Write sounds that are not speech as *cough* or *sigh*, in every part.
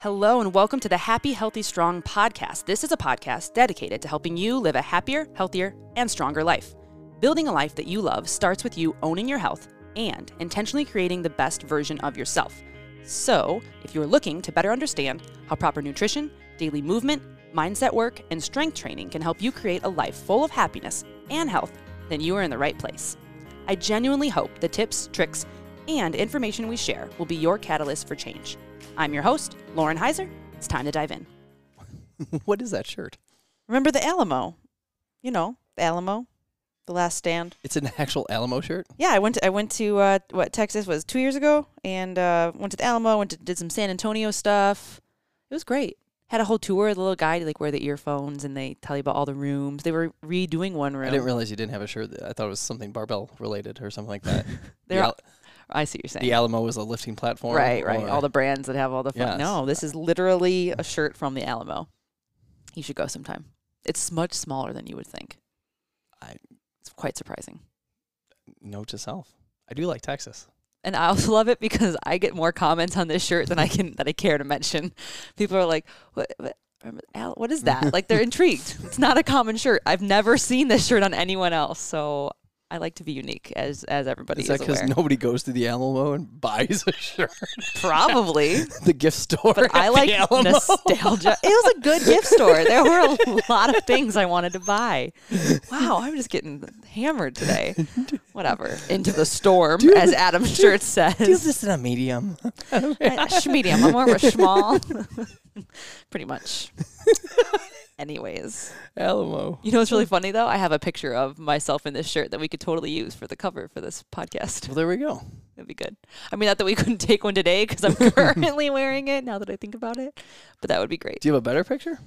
Hello, and welcome to the Happy, Healthy, Strong podcast. This is a podcast dedicated to helping you live a happier, healthier, and stronger life. Building a life that you love starts with you owning your health and intentionally creating the best version of yourself. So, if you're looking to better understand how proper nutrition, daily movement, mindset work, and strength training can help you create a life full of happiness and health, then you are in the right place. I genuinely hope the tips, tricks, and information we share will be your catalyst for change. I'm your host, Lauren Heiser. It's time to dive in. *laughs* what is that shirt? Remember the Alamo? You know, the Alamo, the last stand. It's an actual Alamo shirt. Yeah, I went to I went to uh, what Texas was two years ago, and uh, went to the Alamo. Went to did some San Antonio stuff. It was great. Had a whole tour. The little guide like wear the earphones, and they tell you about all the rooms. They were redoing one room. I didn't realize you didn't have a shirt. I thought it was something barbell related or something like that. *laughs* They're the, all- I see what you're saying. the Alamo was a lifting platform. Right, right. or- All the brands that have all the fun. Yes. No, this is literally a shirt from the Alamo. You should go sometime. It's much smaller than you would think. I- it's quite surprising. note to self. I do like Texas. And I also *laughs* love it because I get more comments on this shirt than I can that I care to mention. People are like, "What? what what is that?" like they're *laughs* intrigued. It's not a common shirt. I've never seen this shirt on anyone else, so I like to be unique, as as everybody Is is, that because nobody goes to the Alamo and *laughs* buys a shirt? Probably. *laughs* the gift store. But I *laughs* like the Alamo. nostalgia. It was a good gift store. There were a lot of things I wanted to buy. Wow, I'm just getting hammered today. Whatever. Into the storm, as the- Adam do you- Shirt Do says. this in a medium? Medium. I'm more of a small. Pretty much. Anyways, Alamo. you know what's really funny though? I have a picture of myself in this shirt that we could totally use for the cover for this podcast. Well, there we go. That'd be good. I mean, not that we couldn't take one today because I'm *laughs* currently wearing it. Now that I think about it, but that would be great. Do you have a better picture?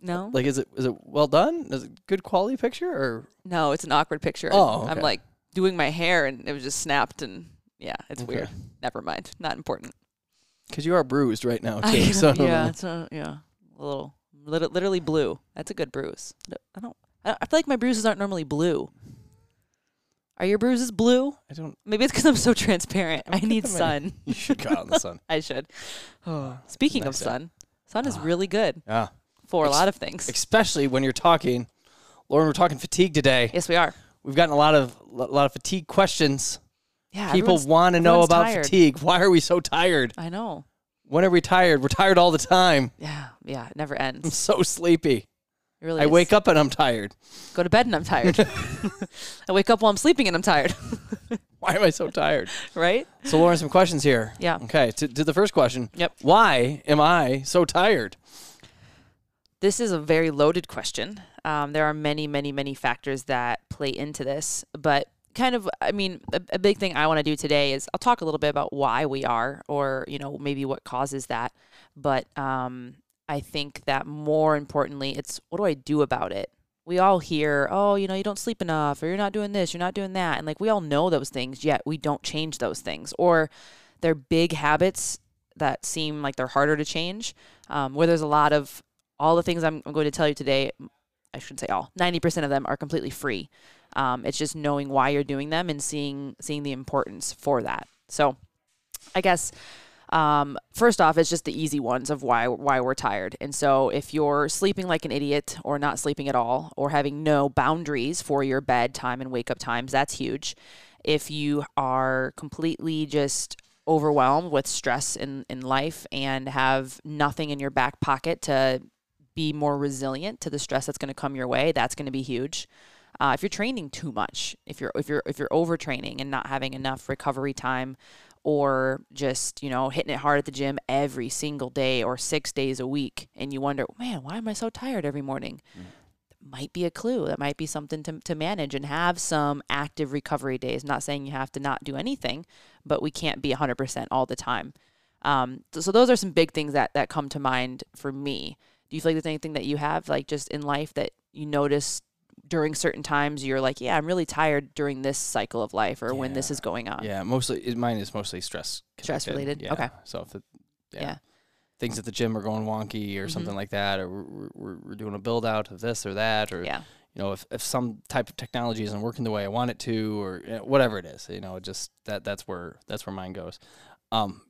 No, Like, is it is it well done? Is it good quality picture or? no, it's an awkward picture. Oh, I'm like doing my hair and it was just snapped and yeah, it's Okay. weird. Never mind. Not important. Because you are bruised right now *laughs* too. I- so yeah, it's a, yeah, a little, lit- literally blue. That's a good bruise. I don't. I feel like my bruises aren't normally blue. Are your bruises blue? I don't. Maybe it's because I'm so transparent. I I need sun. *laughs* You should go out in the sun. *laughs* I should. Oh, *sighs* speaking of nice out. sun, sun is Ah. really good Yeah. for a Ex- lot of things. especially when you're talking. Lauren, we're talking fatigue today. yes, we are. We've gotten a lot of a lot of fatigue questions. Yeah, People want to know about tired. fatigue. Why are we so tired? I know. When are we tired? We're tired all the time. Yeah, yeah, it never ends. I'm so sleepy. It really I is. wake up and I'm tired. go to bed, and I'm tired. *laughs* I wake up while I'm sleeping, and I'm tired. *laughs* Why am I so tired? right? So, Lauren, some questions here. Yeah. Okay. To, to the first question. Yep. Why am I so tired? This is a very loaded question. Um, there are many, many, many factors that play into this, but kind of, I mean, a, a big thing I want to do today is I'll talk a little bit about why we are, or you know, maybe what causes that. But um, I think that more importantly, it's what do I do about it? We all hear, oh, you know, you don't sleep enough, or you're not doing this, you're not doing that, and like we all know those things, yet we don't change those things, or they're big habits that seem like they're harder to change. Um, where there's a lot of all the things I'm, I'm going to tell you today, I shouldn't say all, 90% of them are completely free. Um, it's just knowing why you're doing them and seeing seeing the importance for that. So, I guess um, first off, it's just the easy ones of why why we're tired. And so, if you're sleeping like an idiot, or not sleeping at all, or having no boundaries for your bedtime and wake up times, that's huge. If you are completely just overwhelmed with stress in, in life and have nothing in your back pocket to be more resilient to the stress that's going to come your way, that's going to be huge. Uh, if you're training too much, if you're if you're if you're overtraining and not having enough recovery time, or just you know hitting it hard at the gym every single day or six days a week, and you wonder, man, why am I so tired every morning? Might be a clue. That might be something to to manage and have some active recovery days. not saying you have to not do anything, but we can't be 100% all the time. Um, so, so those are some big things that that come to mind for me. Do you feel like there's anything that you have like just in life that you notice during certain times you're like, yeah, I'm really tired during this cycle of life or when this is going on? Yeah, mostly mine is mostly stress. Stress related? Yeah. Okay. So if it, yeah. Yeah. things at the gym are going wonky or Mhm. something like that, or we're, we're, we're doing a build out of this or that, or Yeah. you know, if, if some type of technology isn't working the way I want it to, or you know, whatever it is, you know, it just that that's where that's where mine goes. Um,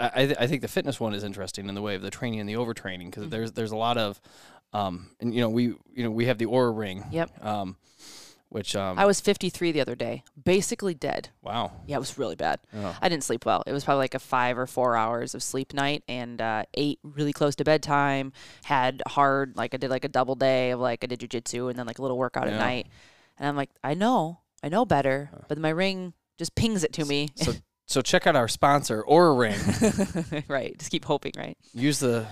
I, I think the fitness one is interesting in the way of the training and the overtraining because Mhm. there's there's a lot of, um, and you know we you know we have the Oura ring. Yep. Um, which um, I was 53 the other day, basically dead. wow. Yeah, it was really bad. Oh. I didn't sleep well. It was probably like a five or four hours of sleep night, and uh, ate really close to bedtime. Had hard, like I did like a double day of like I did jujitsu and then like a little workout Yeah. at night. And I'm like, I know, I know better, but my ring just pings it to me. So so check out our sponsor Oura Ring. *laughs* right, just keep hoping, right? Use the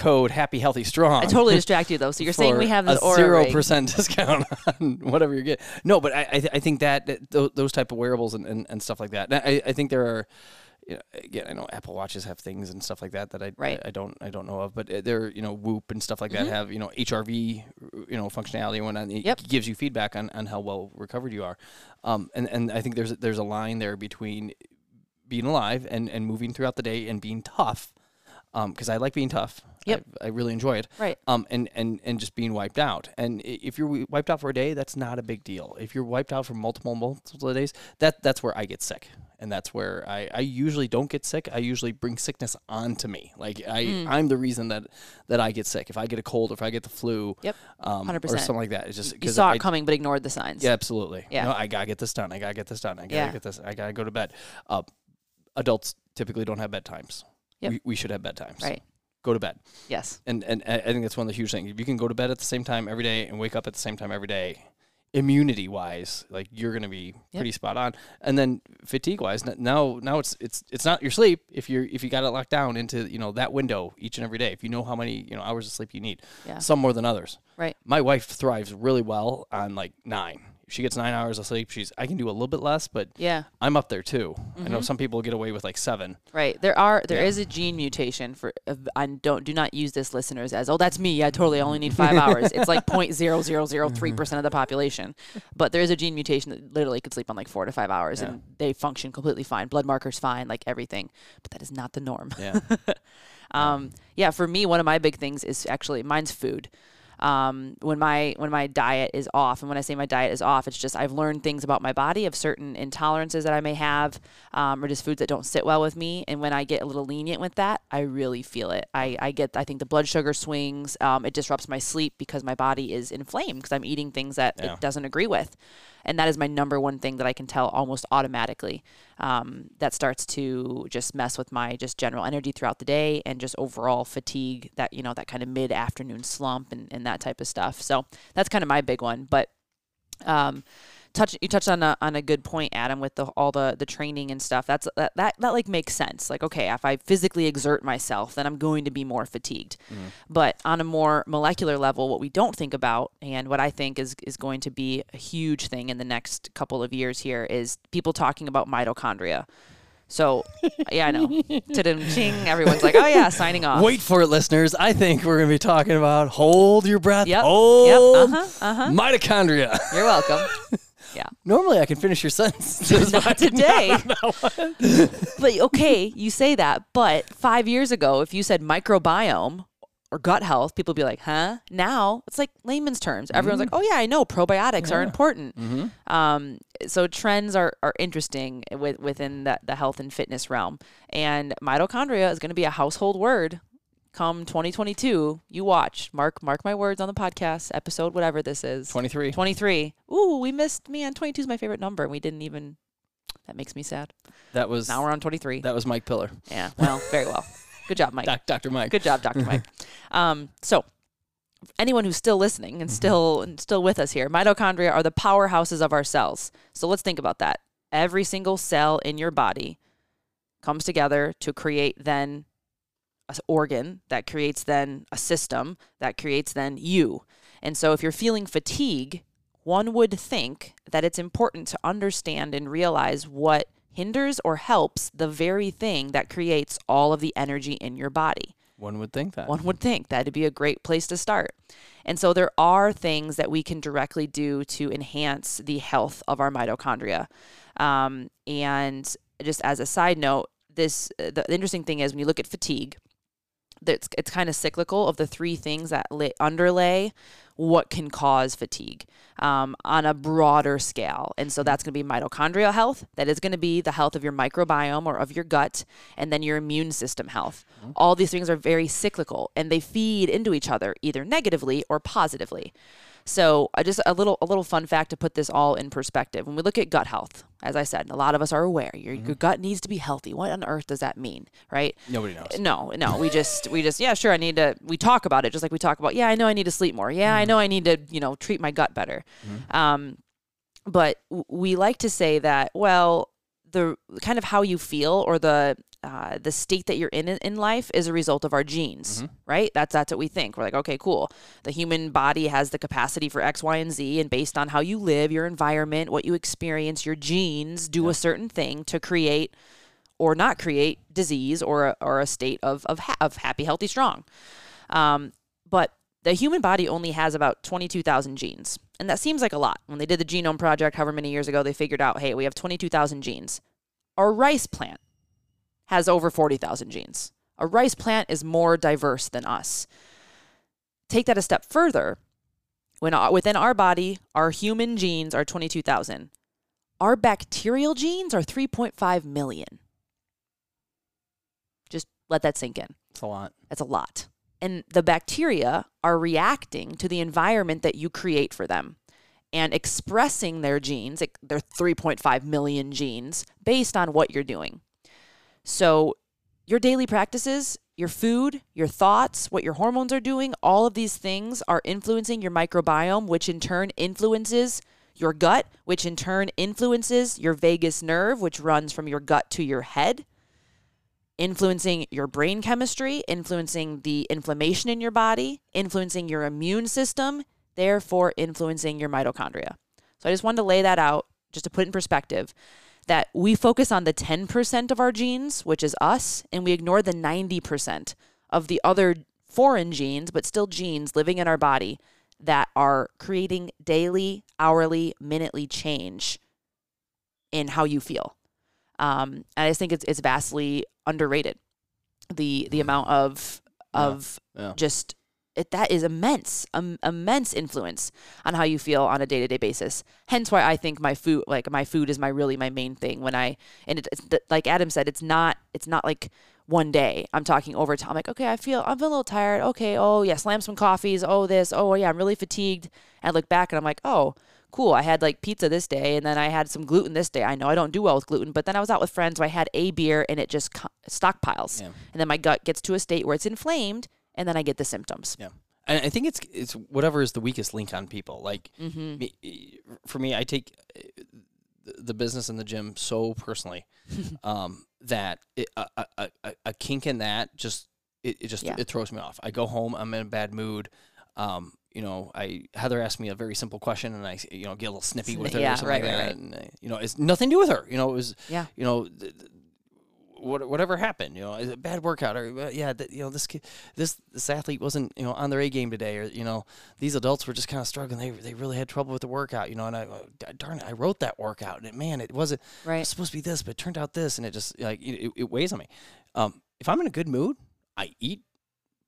code Happy Healthy Strong. I totally distract you though. So you're saying we have this a zero percent *laughs* discount on whatever you get. No, but I I, th- I think that, that tho- those type of wearables and, and, and stuff like that. I, I think there are. You know, again, I know Apple watches have things and stuff like that that I, Right. I, I don't I don't know of, but uh, they're you know Whoop and stuff like that Mhm. have you know HRV you know functionality and whatnot. and It Yep. gives you feedback on, on how well recovered you are, um, and and I think there's there's a line there between being alive and, and moving throughout the day and being tough, because I like being tough. Yep. I, I really enjoy it Right. um, and, and, and just being wiped out. And if you're wiped out for a day, that's not a big deal. If you're wiped out for multiple, multiple days, that that's where I get sick. And that's where I, I usually don't get sick. I usually bring sickness onto me. Like I, Mm. I'm the reason that, that I get sick. If I get a cold, or if I get the flu, Yep. um, or 100%. or something like that, it's just You saw I, it coming, but ignored the signs. yeah, absolutely. Yeah. No, I gotta get this done. I gotta get this done. I gotta Yeah. get this. I gotta go to bed. Uh, adults typically don't have bedtimes. Yep. We, we should have bedtimes. Right. Go to bed. Yes. And and I think that's one of the huge things. If you can go to bed at the same time every day and wake up at the same time every day, immunity wise, like you're gonna be pretty spot on. And then fatigue wise, now now it's it's it's not your sleep if you're if you got it locked down into you know that window each and every day. If you know how many you know hours of sleep you need, Yeah. some more than others. Right. My wife thrives really well on like nine. She gets nine hours of sleep, she's I can do a little bit less, but Yeah. I'm up there too. I know Mhm. some people get away with like seven. Right. There are there Yeah. is a gene mutation for uh, and don't do not use this listeners as oh that's me. Yeah, totally I only need 5 *laughs* hours. It's like point zero zero zero three percent of the population. But there is a gene mutation that literally could sleep on like 4 to 5 hours Yeah. and they function completely fine. Blood markers fine, like everything. But that is not the norm. Yeah. *laughs* Um, yeah, for me, one of my big things is actually mine's food. Um, when my when my diet is off, and when I say my diet is off, it's just I've learned things about my body of certain intolerances that I may have, um, or just foods that don't sit well with me. And when I get a little lenient with that, I really feel it. I, I get I think the blood sugar swings. Um, it disrupts my sleep because my body is inflamed because I'm eating things that Yeah. it doesn't agree with. And that is my number one thing that I can tell almost automatically. Um, that starts to just mess with my just general energy throughout the day and just overall fatigue. That you know that kind of mid afternoon slump and, and that type of stuff. So that's kind of my big one. But um, touch you touched on a on a good point, Adam, with the all the the training and stuff. That's that that, that like makes sense. Like okay, if I physically exert myself, then I'm going to be more fatigued. But on a more molecular level, what we don't think about, and what I think is is going to be a huge thing in the next couple of years here, is people talking about mitochondria. So, *laughs* yeah, I know. Ching. Everyone's like, oh yeah, signing off. Wait for it, listeners. I think we're going to be talking about hold your breath. Yep. Hold Yep. Uh huh. Uh huh. mitochondria. You're welcome. *laughs* Normally, I can finish your sentences. *laughs* *laughs* Not today. *laughs* but okay, you say that, but five years ago, if you said microbiome or gut health, people would be like, huh? Now it's like layman's terms. Everyone's like, oh yeah, I know probiotics are important. hmm Um, so trends are, are interesting with, within the, the health and fitness realm. And mitochondria is going to be a household word come 2022. You watch. Mark mark my words on the podcast episode, whatever this is. 23. 23. Ooh, we missed, man, 22 is my favorite number. and We didn't even, that makes me sad. That was Now we're on 23. that was Mike Pillar, Yeah, well, very well. Good job, Mike. Doc, Dr. Mike. Good job, Dr. Mike. *laughs* Um, so, anyone who's still listening and still and still with us here, mitochondria are the powerhouses of our cells. So let's think about that. Every single cell in your body comes together to create then an organ that creates then a system that creates then you. And so if you're feeling fatigue, one would think that it's important to understand and realize what hinders or helps the very thing that creates all of the energy in your body. One would think that. One would think that'd be a great place to start. And so there are things that we can directly do to enhance the health of our mitochondria. Um, and just as a side note, this the interesting thing is when you look at fatigue, It's, it's kind of cyclical of the three things that lay, underlay what can cause fatigue um, on a broader scale. And so that's going to be mitochondrial health. That is going to be the health of your microbiome or of your gut, and then your immune system health. Mm-hmm. All these things are very cyclical and they feed into each other either negatively or positively. So uh, just a little a little fun fact to put this all in perspective. When we look at gut health, as I said, a lot of us are aware your, mm-hmm. your gut needs to be healthy. What on earth does that mean, right? Nobody knows. No, no. We just we just yeah, sure. I need to. We talk about it just like we talk about. Yeah, I know I need to sleep more. Yeah, mm-hmm. I know I need to you know treat my gut better. Mm-hmm. Um, but we like to say that well the kind of how you feel or the uh, the state that you're in in life is a result of our genes, mm-hmm. right? That's that's what we think. We're like, okay, cool. The human body has the capacity for X, Y, and Z, and based on how you live, your environment, what you experience, your genes do yeah. a certain thing to create or not create disease or a, or a state of of, ha- of happy, healthy, strong. Um, but the human body only has about 22,000 genes. And that seems like a lot. When they did the Genome Project, however many years ago, they figured out, hey, we have 22,000 genes. Our rice plant has over 40,000 genes. A rice plant is more diverse than us. Take that a step further. When uh, within our body, our human genes are 22,000. Our bacterial genes are 3.5 million. Just let that sink in. That's a lot. That's a lot. And the bacteria are reacting to the environment that you create for them and expressing their genes, their 3.5 million genes, based on what you're doing. So, your daily practices, your food, your thoughts, what your hormones are doing, all of these things are influencing your microbiome, which in turn influences your gut, which in turn influences your vagus nerve, which runs from your gut to your head, influencing your brain chemistry, influencing the inflammation in your body, influencing your immune system, therefore influencing your mitochondria. So I just wanted to lay that out just to put in perspective that we focus on the 10% of our genes, which is us, and we ignore the 90% of the other foreign genes, but still genes living in our body that are creating daily, hourly, minutely change in how you feel. Um, and I just think it's, it's vastly underrated. The the amount of of yeah, yeah. just it, that is immense, um, immense influence on how you feel on a day to day basis. Hence why I think my food, like my food, is my really my main thing. When I and it, it's like Adam said, it's not it's not like one day. I'm talking over time. I'm like, okay, I feel I'm a little tired. Okay, oh yeah, slam some coffees. Oh this. Oh yeah, I'm really fatigued. And I look back and I'm like, oh cool. I had like pizza this day, and then I had some gluten this day. I know I don't do well with gluten, but then I was out with friends, so I had a beer, and it just stockpiles, yeah. and then my gut gets to a state where it's inflamed and then I get the symptoms. Yeah. And I think it's it's whatever is the weakest link on people. Like mm-hmm. me, for me, I take the business and the gym so personally *laughs* um, that it, a, a, a, kink in that just it, it just yeah. it throws me off. I go home, I'm in a bad mood. Um, you know, I Heather asked me a very simple question, and I you know get a little snippy with her yeah, or something right, like that. Right. And, uh, you know, it's nothing to do with her. You know, it was yeah. You know, th- what, whatever happened, you know, is a bad workout or uh, yeah, you know, this kid, this this athlete wasn't you know on their A game today, or you know, these adults were just kind of struggling. They they really had trouble with the workout, you know. And I uh, darn it, I wrote that workout, and it, man, it wasn't right. It was supposed to be this, but it turned out this, and it just like it, it weighs on me. Um, if I'm in a good mood, I eat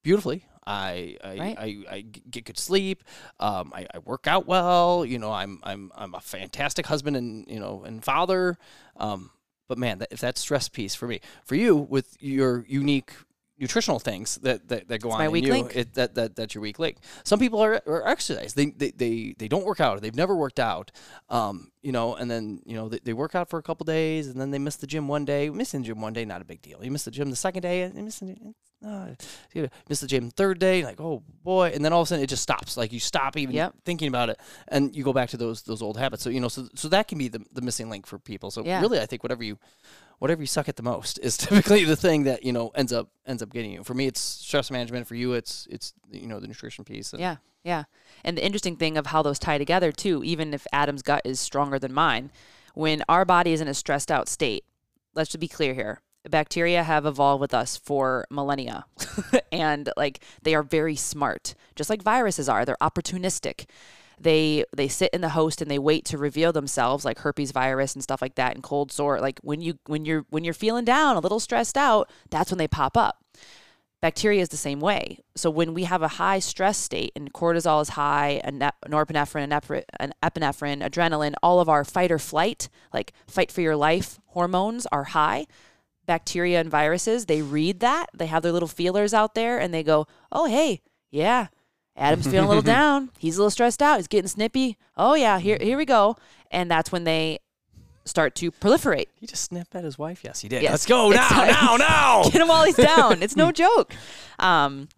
beautifully. I I, right. I, I, get good sleep. Um, I, I work out well. You know, I'm I'm I'm a fantastic husband and you know and father. Um, but man, if that stress piece for me, for you with your unique nutritional things that, that, that go it's on my weak you, link. It, that, that that's your weak link. Some people are, are exercise. They, they they they don't work out. They've never worked out. Um, you know, and then you know they, they work out for a couple days, and then they miss the gym one day. Missing the gym one day, not a big deal. You miss the gym the second day, and miss the, uh, you miss the gym third day, like oh boy, and then all of a sudden it just stops. Like you stop even yep. thinking about it, and you go back to those those old habits. So you know, so so that can be the the missing link for people. So yeah. really, I think whatever you whatever you suck at the most is *laughs* typically the thing that you know ends up ends up getting you. For me, it's stress management. For you, it's it's you know the nutrition piece. yeah, yeah. And the interesting thing of how those tie together too, even if Adam's gut is stronger than mine, when our body is in a stressed out state, let's just be clear here. Bacteria have evolved with us for millennia. *laughs* and like they are very smart, just like viruses are. They're opportunistic they they sit in the host and they wait to reveal themselves like herpes virus and stuff like that and cold sore like when you when you're when you're feeling down a little stressed out that's when they pop up bacteria is the same way. So when we have a high stress state and cortisol is high, and norepinephrine, and epinephrine, adrenaline, all of our fight or flight, like fight for your life hormones are high. Bacteria and viruses, they read that, they have their little feelers out there, and they go, "Oh, hey, yeah, Adam's feeling a little *laughs* down. He's a little stressed out. He's getting snippy. Oh yeah, here here we go." And that's when they start to proliferate. He just snapped at his wife. Yes, he did. Yes. Let's go now, now, now. *laughs* Get him while he's down. It's no *laughs* joke. Um,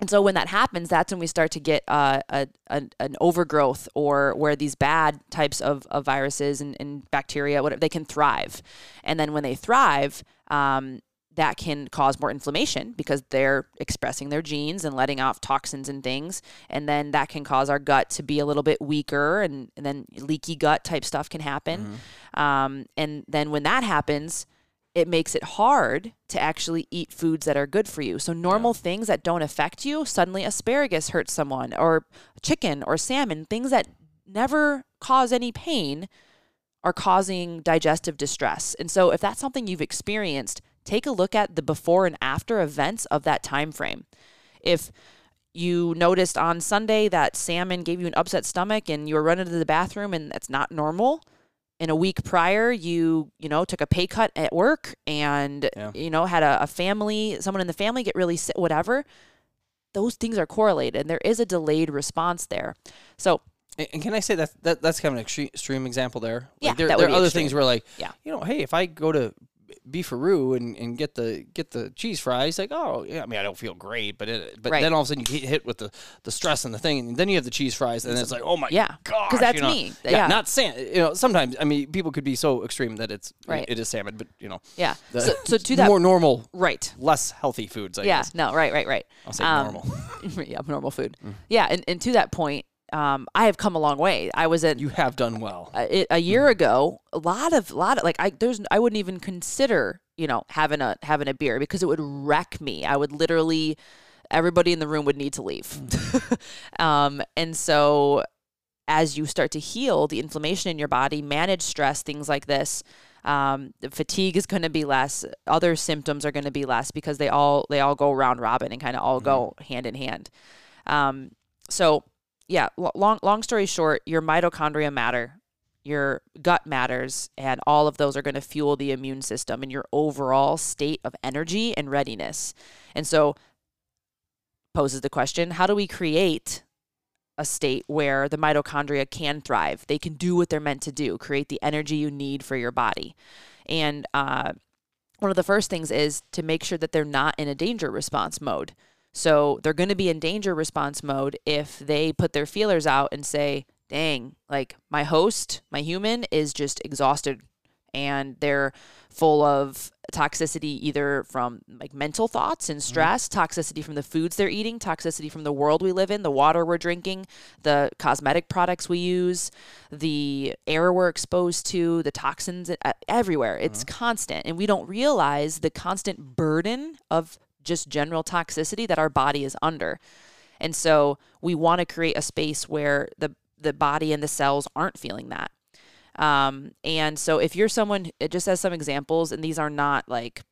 and so when that happens, that's when we start to get uh, a, a, an overgrowth or where these bad types of, of viruses and, and bacteria, whatever, they can thrive. And then when they thrive, um, that can cause more inflammation because they're expressing their genes and letting off toxins and things. And then that can cause our gut to be a little bit weaker, and, and then leaky gut type stuff can happen. Mm-hmm. Um, and then when that happens, it makes it hard to actually eat foods that are good for you. So, normal yeah. things that don't affect you, suddenly asparagus hurts someone, or chicken or salmon, things that never cause any pain are causing digestive distress. And so, if that's something you've experienced, take a look at the before and after events of that time frame. If you noticed on Sunday that salmon gave you an upset stomach and you were running to the bathroom and that's not normal, in a week prior you you know took a pay cut at work and yeah. you know had a, a, family someone in the family get really sick whatever those things are correlated and there is a delayed response there so and can I say that, that that's kind of an extreme, extreme example there? Yeah, like there, there are other extreme. things where like, yeah. you know, hey, if I go to Beef-A-Roo and, and get the get the cheese fries like oh yeah I mean I don't feel great but it but right. then all of a sudden you get hit with the the stress and the thing and then you have the cheese fries and it's, it's like oh my yeah god because that's you know? me yeah, yeah, not salmon you know sometimes I mean people could be so extreme that it's right. it is salmon but you know yeah so, so to that more normal right less healthy foods I yeah guess. no right right right I'll say um, normal *laughs* yeah normal food mm. yeah and, and to that point um, I have come a long way. I was at you have done well. A, a year mm. ago, a lot of a lot of like I there's I wouldn't even consider you know having a having a beer because it would wreck me. I would literally everybody in the room would need to leave. Mm. *laughs* um, and so as you start to heal the inflammation in your body, manage stress, things like this. Um, fatigue is going to be less. Other symptoms are going to be less because they all they all go round robin and kind of all mm. go hand in hand. Um, so yeah, long long story short, your mitochondria matter, your gut matters, and all of those are going to fuel the immune system and your overall state of energy and readiness. And so poses the question, how do we create a state where the mitochondria can thrive? They can do what they're meant to do, create the energy you need for your body. And uh, one of the first things is to make sure that they're not in a danger response mode. So they're going to be in danger response mode if they put their feelers out and say, dang, like my host, my human is just exhausted and they're full of toxicity either from like mental thoughts and mm-hmm. stress, mm-hmm. toxicity from the foods they're eating, toxicity from the world we live in, the water we're drinking, the cosmetic products we use, the air we're exposed to, the toxins everywhere. It's mm-hmm. constant and we don't realize the constant burden of just general toxicity that our body is under. And so we want to create a space where the the body and the cells aren't feeling that. Um, and so if you're someone, it just has some examples, and these are not like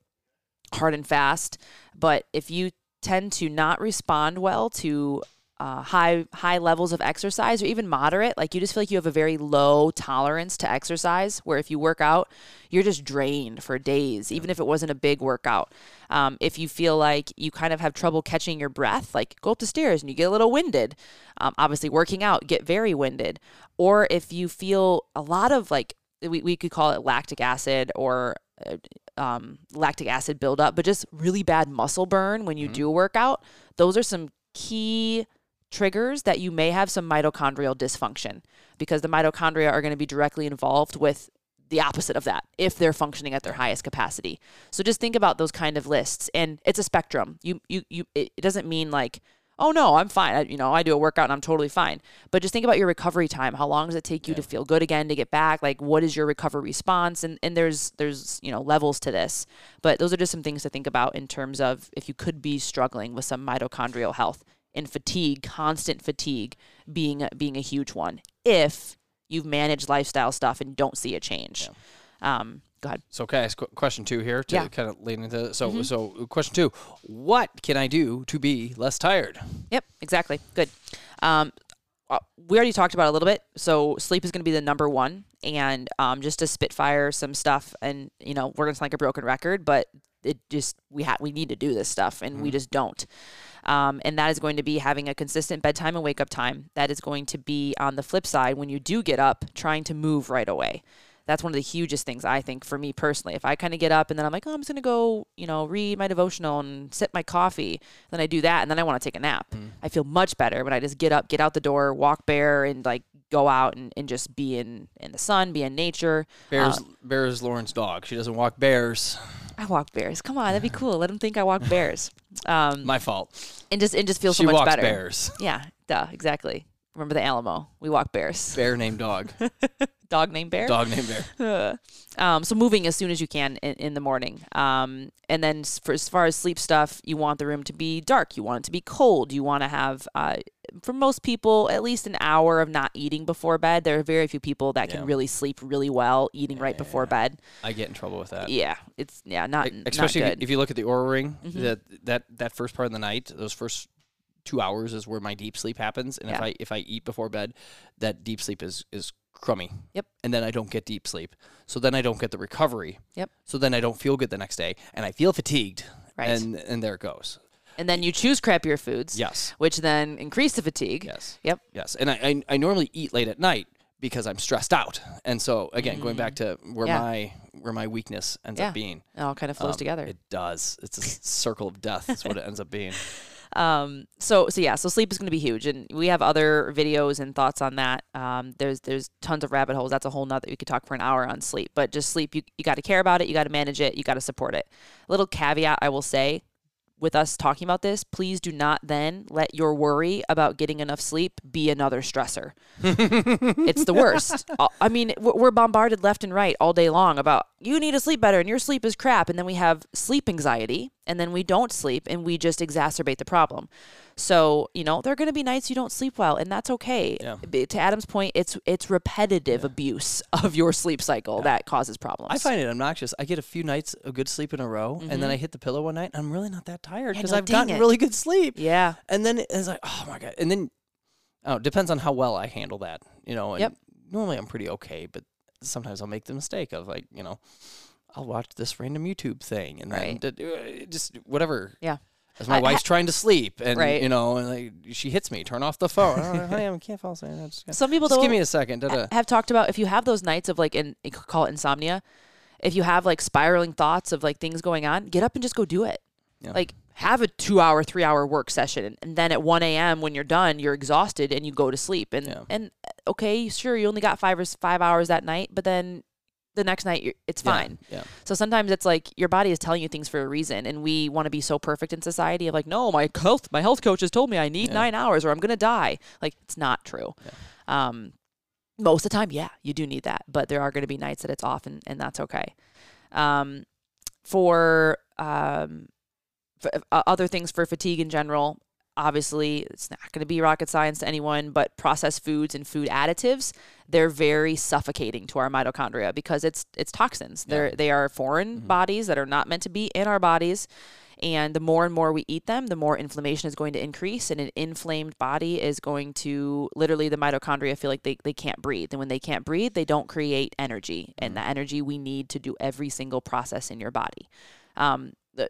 hard and fast, but if you tend to not respond well to uh, high high levels of exercise or even moderate like you just feel like you have a very low tolerance to exercise where if you work out you're just drained for days even if it wasn't a big workout um, if you feel like you kind of have trouble catching your breath like go up the stairs and you get a little winded um, obviously working out get very winded or if you feel a lot of like we, we could call it lactic acid or uh, um, lactic acid buildup, but just really bad muscle burn when you mm-hmm. do a workout. Those are some key triggers that you may have some mitochondrial dysfunction because the mitochondria are going to be directly involved with the opposite of that if they're functioning at their highest capacity. So just think about those kind of lists and it's a spectrum. You you you it doesn't mean like oh no, I'm fine. I, you know, I do a workout and I'm totally fine. But just think about your recovery time. How long does it take you yeah. to feel good again to get back? Like what is your recovery response? And and there's there's, you know, levels to this. But those are just some things to think about in terms of if you could be struggling with some mitochondrial health and fatigue, constant fatigue being being a huge one if you've managed lifestyle stuff and don't see a change. Yeah. Um, Go ahead. So, okay, ask qu- question two here to Yeah. kind of lead into. So, Mhm. so question two: What can I do to be less tired? Yep, exactly. Good. Um, uh, we already talked about a little bit. So sleep is going to be the number one, and um, just to spitfire some stuff, and you know we're going to sound like a broken record, but it just we ha- we need to do this stuff, and we Mhm. just don't. Um, and that is going to be having a consistent bedtime and wake up time. That is going to be on the flip side when you do get up, trying to move right away. That's one of the hugest things I think for me personally. If I kind of get up and then I'm like, oh, I'm just gonna go, you know, read my devotional and sip my coffee, then I do that, and then I want to take a nap. Mm. I feel much better when I just get up, get out the door, walk bare, and like go out and, and just be in in the sun, be in nature. Bears, Uh, Bears, Lauren's dog. She doesn't walk bears. I walk bears. Come on, that'd be cool. Let them think I walk *laughs* bears. Um, My fault. and just and just feel she so much walks better. bears. Yeah, duh, exactly. Remember the Alamo? We walk bears. Bear named dog. *laughs* Dog named Bear. dog named bear. *laughs* um, so moving as soon as you can in, in the morning. Um, and then for as far as sleep stuff, you want the room to be dark. You want it to be cold. You want to have, uh, for most people, at least an hour of not eating before bed. There are very few people that can really sleep really well eating right before Yeah. bed. I get in trouble with that. Yeah, it's yeah not E- Especially not if, good. you- if you look at the Oura ring, Mhm. that that that first part of the night, those first two hours is where my deep sleep happens. And if I if I eat before bed, that deep sleep is is crummy. Yep. And then I don't get deep sleep. So then I don't get the recovery. Yep. So then I don't feel good the next day, and I feel fatigued. Right. And and there it goes. and then you choose crappier foods, Yes. which then increase the fatigue. Yes. Yep. Yes. And I, I I normally eat late at night because I'm stressed out. And so again, going back to where Mm. Yeah. my where my weakness ends Yeah. up being. It all kind of flows um, together. It does. It's a circle of death. Is what it ends up being. *laughs* Um, so so yeah, so sleep is going to be huge, and we have other videos and thoughts on that. Um, there's there's tons of rabbit holes. That's a whole nother. We could talk for an hour on sleep, but just sleep. You you got to care about it. You got to manage it. You got to support it. little caveat I will say. With us talking about this, please do not then let your worry about getting enough sleep be another stressor. *laughs* it's the worst. Uh, I mean, we're we're bombarded left and right all day long about you need to sleep better and your sleep is crap. And then we have sleep anxiety and then we don't sleep and we just exacerbate the problem. So, you know, there are going to be nights you don't sleep well and that's okay. Yeah. To Adam's point, it's it's repetitive abuse of your sleep cycle that causes problems. I find it obnoxious. I get a few nights of good sleep in a row, and then I hit the pillow one night, and I'm really not that tired Mm-hmm. Yeah, because no, I've gotten it. really good sleep. yeah. And then it's like, oh my god. And then, oh, it depends on how well I handle that, you know. And Yep. Normally I'm pretty okay, but sometimes I'll make the mistake of like, you know, I'll watch this random YouTube thing, and Right. then uh, just whatever. Yeah. As my I- wife's trying to sleep, and Right. you know, and like she hits me, turn off the phone. honey, I can't fall asleep. I just, Some people just don't give me a second. Da, da. have talked about if you have those nights of like in call it insomnia if you have like spiraling thoughts of like things going on get up and just go do it Yeah. like have a two hour three hour work session and, then at 1 a.m when you're done you're exhausted and you go to sleep and Yeah. and okay sure you only got five or five hours that night but then the next night it's fine Yeah. so sometimes it's like your body is telling you things for a reason, and we want to be so perfect in society of like, no, my health my health coach has told me I need Yeah. nine hours or I'm gonna die. Like it's not true. Um, most of the time, yeah, you do need that, but there are going to be nights that it's off, and, and that's okay. Um, for um, uh, other things for fatigue in general, obviously it's not going to be rocket science to anyone, but processed foods and food additives, they're very suffocating to our mitochondria because it's it's toxins. Yeah. They're they are foreign Mhm. bodies that are not meant to be in our bodies. And the more and more we eat them, the more inflammation is going to increase. And an inflamed body is going to literally the mitochondria feel like they, they can't breathe. And when they can't breathe, they don't create energy. And Mhm. the energy we need to do every single process in your body. Um, the,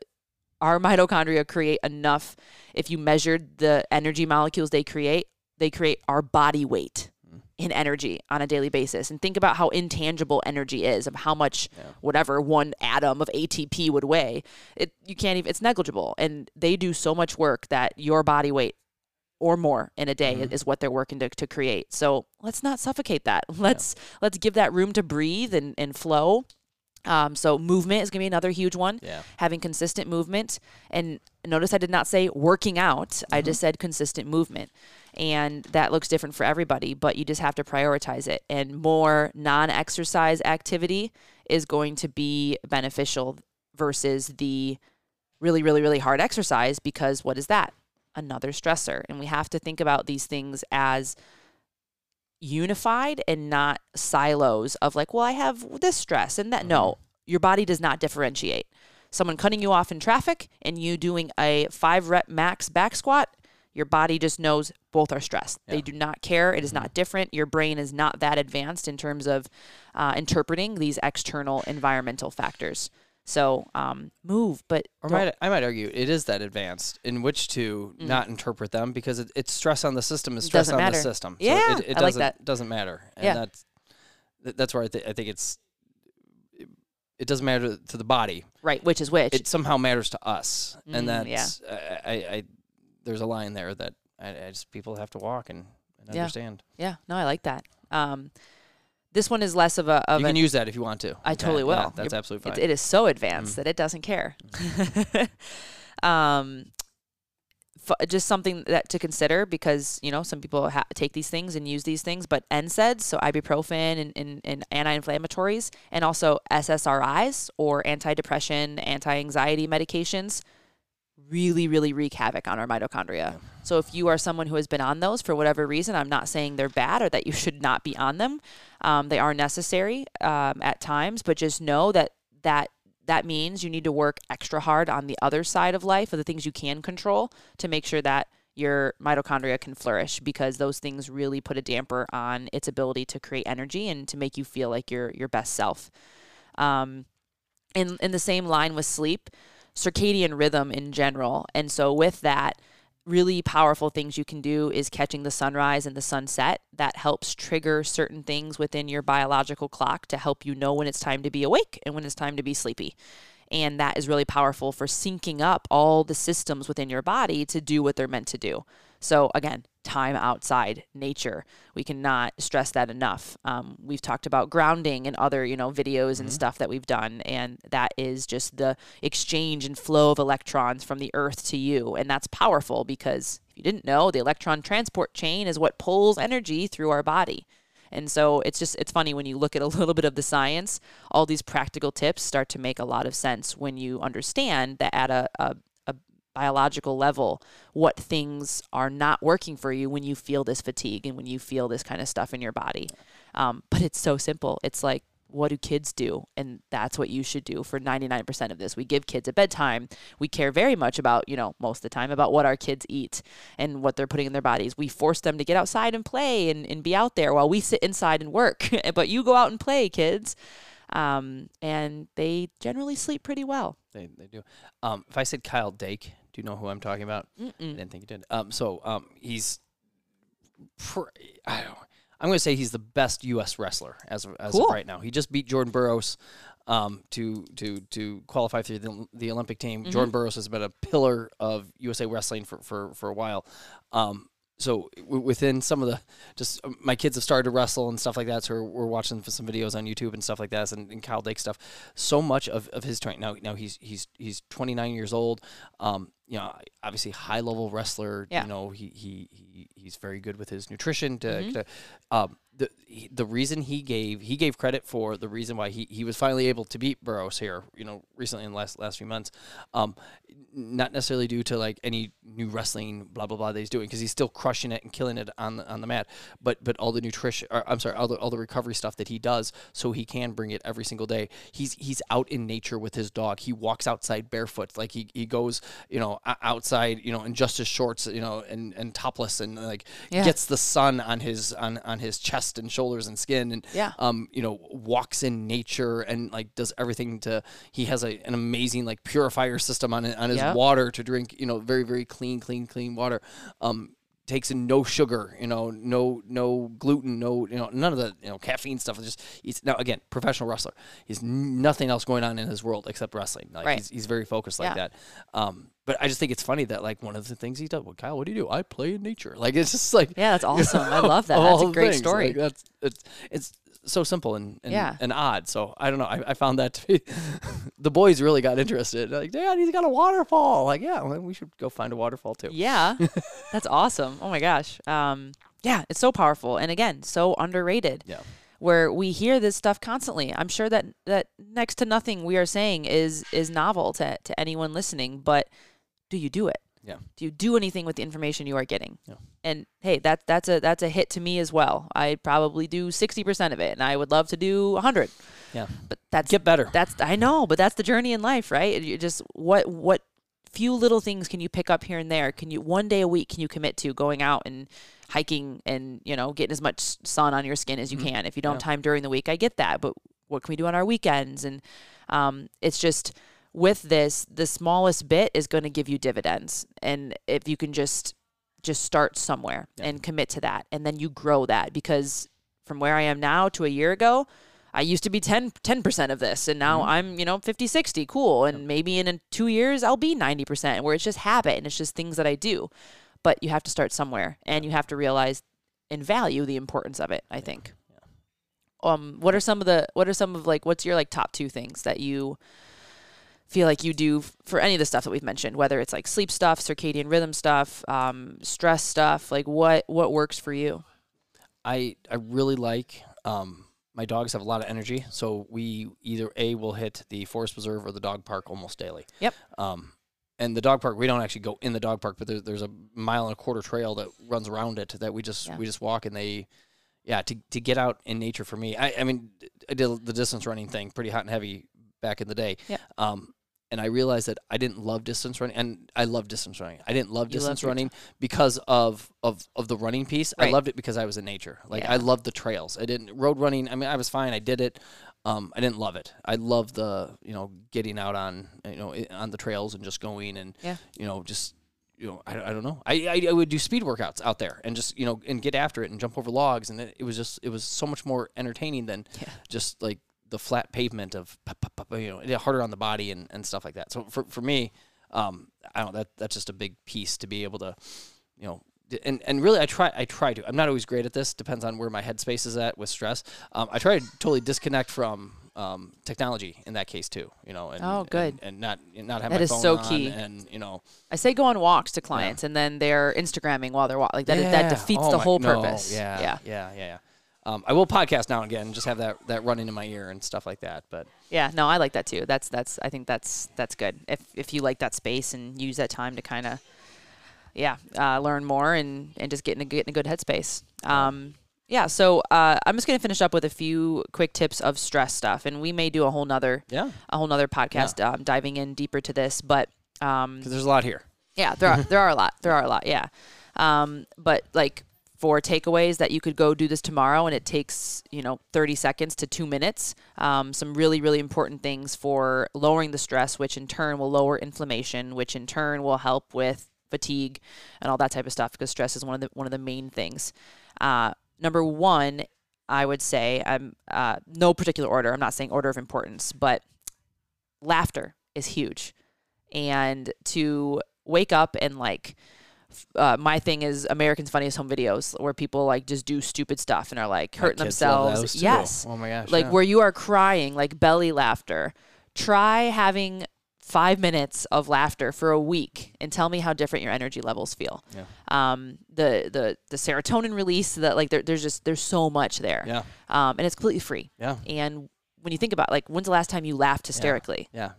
our mitochondria create enough. If you measured the energy molecules they create, they create our body weight Mm. in energy on a daily basis. And think about how intangible energy is, of how much Yeah. whatever one atom of ATP would weigh. It you can't even. It's negligible, and they do so much work that your body weight or more in a day Mhm. is what they're working to, to create. So let's not suffocate that. Let's let's give that room to breathe and, and flow. Um, so movement is gonna be another huge one Yeah. having consistent movement. And notice I did not say working out, I Mhm. just said consistent movement. And that looks different for everybody, but you just have to prioritize it. And more non exercise activity is going to be beneficial versus the really, really, really hard exercise because what is that? Another stressor. And we have to think about these things as unified and not silos of like, well, I have this stress and that. No, your body does not differentiate. Someone cutting you off in traffic and you doing a five rep max back squat, your body just knows both are stressed. Yeah. They do not care. It is not different. Your brain is not that advanced in terms of uh, interpreting these external environmental factors. So um, move, but Or might, I might argue it is that advanced in which to not interpret them because it, it's stress on the system is stress Mm. Doesn't on matter. the system. Yeah, so it, it I like doesn't, that. doesn't matter. And Yeah. that's that's where I, th- I think it's it, doesn't matter to the body. right, which is which. It somehow matters to us, and Mm, yeah. that's I, I, I there's a line there that I, I just people have to walk and, and Yeah. understand. yeah, no, I like that. Um, this one is less of a of you an can use that if you want to. I totally yeah, will. that's You're- absolutely It, fine. it is so advanced Mm. that it doesn't care. *laughs* um, f- just something that to consider because you know some people ha- take these things and use these things, but NSAIDs, so ibuprofen and, and, and anti-inflammatories, and also SSRIs or anti-depression, anti-anxiety medications, really, really wreak havoc on our mitochondria. So if you are someone who has been on those for whatever reason, I'm not saying they're bad or that you should not be on them. Um, they are necessary um, at times, but just know that that that means you need to work extra hard on the other side of life, of the things you can control, to make sure that your mitochondria can flourish because those things really put a damper on its ability to create energy and to make you feel like your your best self. Um, in in the same line with sleep, circadian rhythm in general, and so with that, really powerful things you can do is catching the sunrise and the sunset. That helps trigger certain things within your biological clock to help you know when it's time to be awake and when it's time to be sleepy. And that is really powerful for syncing up all the systems within your body to do what they're meant to do. So, again, time outside nature. We cannot stress that enough. Um, we've talked about grounding and other, you know, videos and stuff that we've done, and that is just the exchange and flow of electrons from the earth to you. And that's powerful because if you didn't know, the electron transport chain is what pulls energy through our body. And so it's just it's funny when you look at a *laughs* little bit of the science, all these practical tips start to make a lot of sense when you understand that at a, a biological level, what things are not working for you when you feel this fatigue and when you feel this kind of stuff in your body. Um, but it's so simple. It's like what do kids do? And that's what you should do for 99% of this. We give kids a bedtime. We care very much about, you know, most of the time about what our kids eat and what they're putting in their bodies. We force them to get outside and play and, and be out there while we sit inside and work. *laughs* but you go out and play, kids. Um, and they generally sleep pretty well. They, they do. Um, if I said Kyle Dake, do you know who I'm talking about? I Mm-mm. didn't think you did. Um, so um, he's, pr- I don't, I'm going to say he's the best U.S. wrestler as of, as Cool. of right now. He just beat Jordan Burroughs um, to to to qualify for the, the Olympic team. Jordan Burroughs has been a pillar of USA wrestling for for, for a while. Um, so w- within some of the just um, my kids have started to wrestle and stuff like that. So we're, we're watching some videos on YouTube and stuff like that, and, and Kyle Dake stuff. So much of, of his training now. Now he's he's he's 29 years old. Um, you know, obviously high level wrestler. Yeah. You know, he he, he he's very good with his nutrition. To, Mhm. to um, the the reason he gave he gave credit for the reason why he, he was finally able to beat Burroughs here. You know, recently in the last last few months. Um, not necessarily due to like any new wrestling blah blah blah that he's doing because he's still crushing it and killing it on the on the mat but but all the nutrition or, I'm sorry all the all the recovery stuff that he does so he can bring it every single day he's he's out in nature with his dog he walks outside barefoot like he, he goes you know outside you know in just his shorts you know and and topless and like Yeah. gets the sun on his on on his chest and shoulders and skin and Yeah. um you know walks in nature and like does everything to he has a, an amazing like purifier system on on his Yep. water to drink you know very very clean clean clean water um takes in no sugar you know no no gluten no you know none of the you know caffeine stuff it's just he's now again professional wrestler he's nothing else going on in his world except wrestling like Right. he's, he's very focused like Yeah. that um but I just think it's funny that like one of the things he does well Kyle what do you do I play in nature like it's just like Yeah, that's *laughs* awesome. I love that. That's a great things, story. like, that's it's it's so simple and and, Yeah. and odd. So I don't know. I, I found that to be *laughs* the boys really got interested. They're like, Dad, he's got a waterfall. Like, yeah, well, we should go find a waterfall too. Yeah, *laughs* that's awesome. Oh my gosh. Um, yeah, it's so powerful, and again, so underrated. Yeah. Where we hear this stuff constantly. I'm sure that that next to nothing we are saying is is novel to to anyone listening. But do you do it? Yeah. Do you do anything with the information you are getting? Yeah. And hey, that that's a that's a hit to me as well. I'd probably do 60% of it and I would love to do 100. Yeah. But that's Get better. that's I know, but that's the journey in life, right? You just what what few little things can you pick up here and there? Can you one day a week can you commit to going out and hiking and you know getting as much sun on your skin as you Mhm. can? If you don't Yeah. have time during the week, I get that, but what can we do on our weekends? And um, it's just with this, the smallest bit is going to give you dividends, and if you can just just start somewhere Yeah. and commit to that, and then you grow that because from where I am now to a year ago. I used to be 10 10% of this, and now Mhm. I'm you know 50, 60, cool, and maybe in, in two years I'll be ninety percent, where it's just habit and it's just things that I do. But you have to start somewhere, and you have to realize and value the importance of it. I think. Um, what are some of the what are some of like what's your like top two things that you feel like you do for any of the stuff that we've mentioned, whether it's like sleep stuff, circadian rhythm stuff, um, stress stuff, like what what works for you? I I really like um my dogs have a lot of energy, so we either a will hit the forest preserve or the dog park almost daily. Yep. Um, and the dog park we don't actually go in the dog park, but there's there's a mile and a quarter trail that runs around it that we just Yeah. we just walk and they. Yeah, to, to get out in nature for me, I, I mean, I did the distance running thing pretty hot and heavy back in the day. Yep. Um, and I realized that I didn't love distance running, and I love distance running. I didn't love You distance running because of of of the running piece. I loved it because I was in nature. Like I Yeah. loved the trails. I didn't road running. I mean, I was fine. I did it. Um, I didn't love it. I love the you know getting out on you know on the trails and just going and Yeah. you know just you know I, I don't know. I, I I would do speed workouts out there and just you know and get after it and jump over logs and it, it was just it was so much more entertaining than Yeah. just like the flat pavement of you know harder on the body and, and stuff like that. So for for me, um, I don't that that's just a big piece to be able to, you know. And, and really, I try. I try to. I'm not always great at this. Depends on where my headspace is at with stress. Um, I try to totally disconnect from um, technology in that case too. You know. And, Oh, good. And, and not not have That my is phone so on key. And you know. I say go on walks to clients, and then they're Instagramming while they're walking. Like that Yeah. defeats Oh the my- whole no, purpose. Yeah, yeah, yeah, yeah, yeah. Um, I will podcast now and again, just have that that running in my ear and stuff like that. But Yeah, no, I like that too. That's that's I think that's that's good. If if you like that space and use that time to kind of yeah, uh, learn more and and just get in a get in a good headspace. Um yeah, so uh, I'm just gonna finish up with a few quick tips of stress stuff, and we may do a whole nother yeah, a whole nother podcast um, diving in deeper to this. But um, because there's a lot here. yeah, there are there are a lot. There are a lot. Yeah. Um, but like for takeaways that you could go do this tomorrow and it takes you know 30 seconds to two minutes. Um, some really really important things for lowering the stress, which in turn will lower inflammation, which in turn will help with fatigue and all that type of stuff because stress is one of the one of the main things. Uh, number one, I would say, I'm uh, no particular order. I'm not saying order of importance, but laughter is huge, and to wake up and like. Uh, my thing is America's Funniest Home Videos, where people like just do stupid stuff and are like hurting themselves. Yes, Oh my gosh. like yeah. where you are crying, like belly laughter. Try having five minutes of laughter for a week and tell me how different your energy levels feel. Yeah. Um, the the the serotonin release that like there, there's just there's so much there. Yeah. Um, and it's completely free. Yeah. And when you think about like when's the last time you laughed hysterically? Yeah.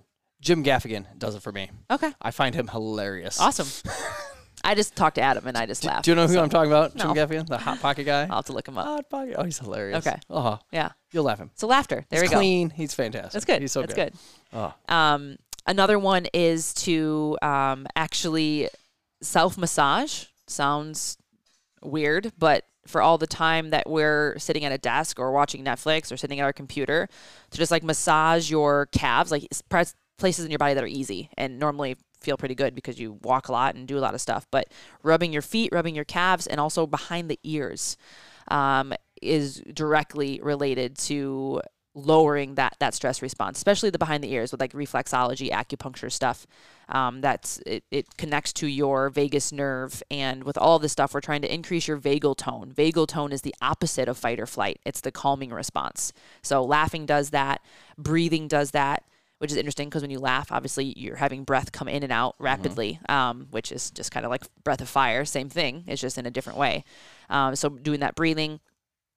Jim Gaffigan does it for me. Okay. I find him hilarious. Awesome. *laughs* I just talked to Adam and I just laughed. do you know who so I'm talking about? No. Jim Gaffigan, the hot pocket guy. I'll have to look him up. hot pocket. Oh, he's hilarious. Okay. Oh, Yeah. you'll laugh him. So laughter. There he's we go. clean. He's fantastic. That's good. He's so That's good. good. Oh, Um, another one is to um, actually self massage. Sounds weird, but for all the time that we're sitting at a desk or watching Netflix or sitting at our computer, to just like massage your calves, like press places in your body that are easy and normally feel pretty good because you walk a lot and do a lot of stuff. But rubbing your feet, rubbing your calves, and also behind the ears um, is directly related to lowering that that stress response, especially the behind the ears with like reflexology, acupuncture stuff. Um, that's it, it connects to your vagus nerve, and with all this stuff, we're trying to increase your vagal tone. Vagal tone is the opposite of fight or flight; it's the calming response. So laughing does that, breathing does that. Which is interesting because when you laugh, obviously you're having breath come in and out rapidly, um, which is just kind of like breath of fire. Same thing, it's just in a different way. Um, so doing that breathing,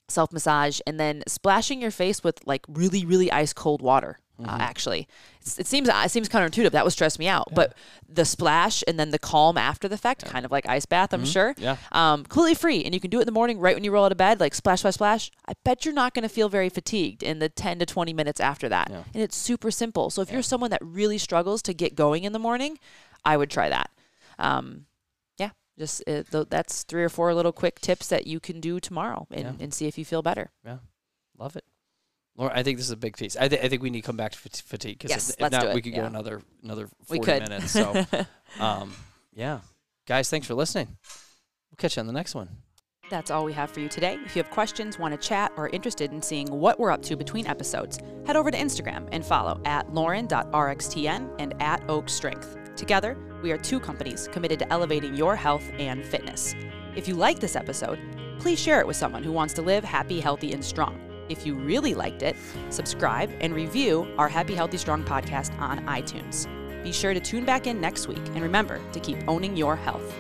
self massage, and then splashing your face with like really, really ice cold water. Uh, actually, it's, it seems it seems counterintuitive. That would stress me out. But the splash and then the calm after the fact, kind of like ice bath, I'm sure. Yeah. Um, completely free, and you can do it in the morning, right when you roll out of bed, like splash, splash, splash. I bet you're not going to feel very fatigued in the 10 to 20 minutes after that. Yeah. And it's super simple. So if you're someone that really struggles to get going in the morning, I would try that. Um, yeah, just uh, th- that's three or four little quick tips that you can do tomorrow and, Yeah. and see if you feel better. Yeah, love it. Laura, I think this is a big piece. I, th- I think we need to come back to fat- fatigue because Yes, if, let's not, we could Yeah. go another another We forty could. minutes. So, *laughs* um, yeah, guys, thanks for listening. We'll catch you on the next one. That's all we have for you today. If you have questions, want to chat, or are interested in seeing what we're up to between episodes, head over to Instagram and follow at lauren.rxtn and at Oak Strength. Together, we are two companies committed to elevating your health and fitness. If you like this episode, please share it with someone who wants to live happy, healthy, and strong. If you really liked it, subscribe and review our Happy, Healthy, Strong podcast on iTunes. Be sure to tune back in next week and remember to keep owning your health.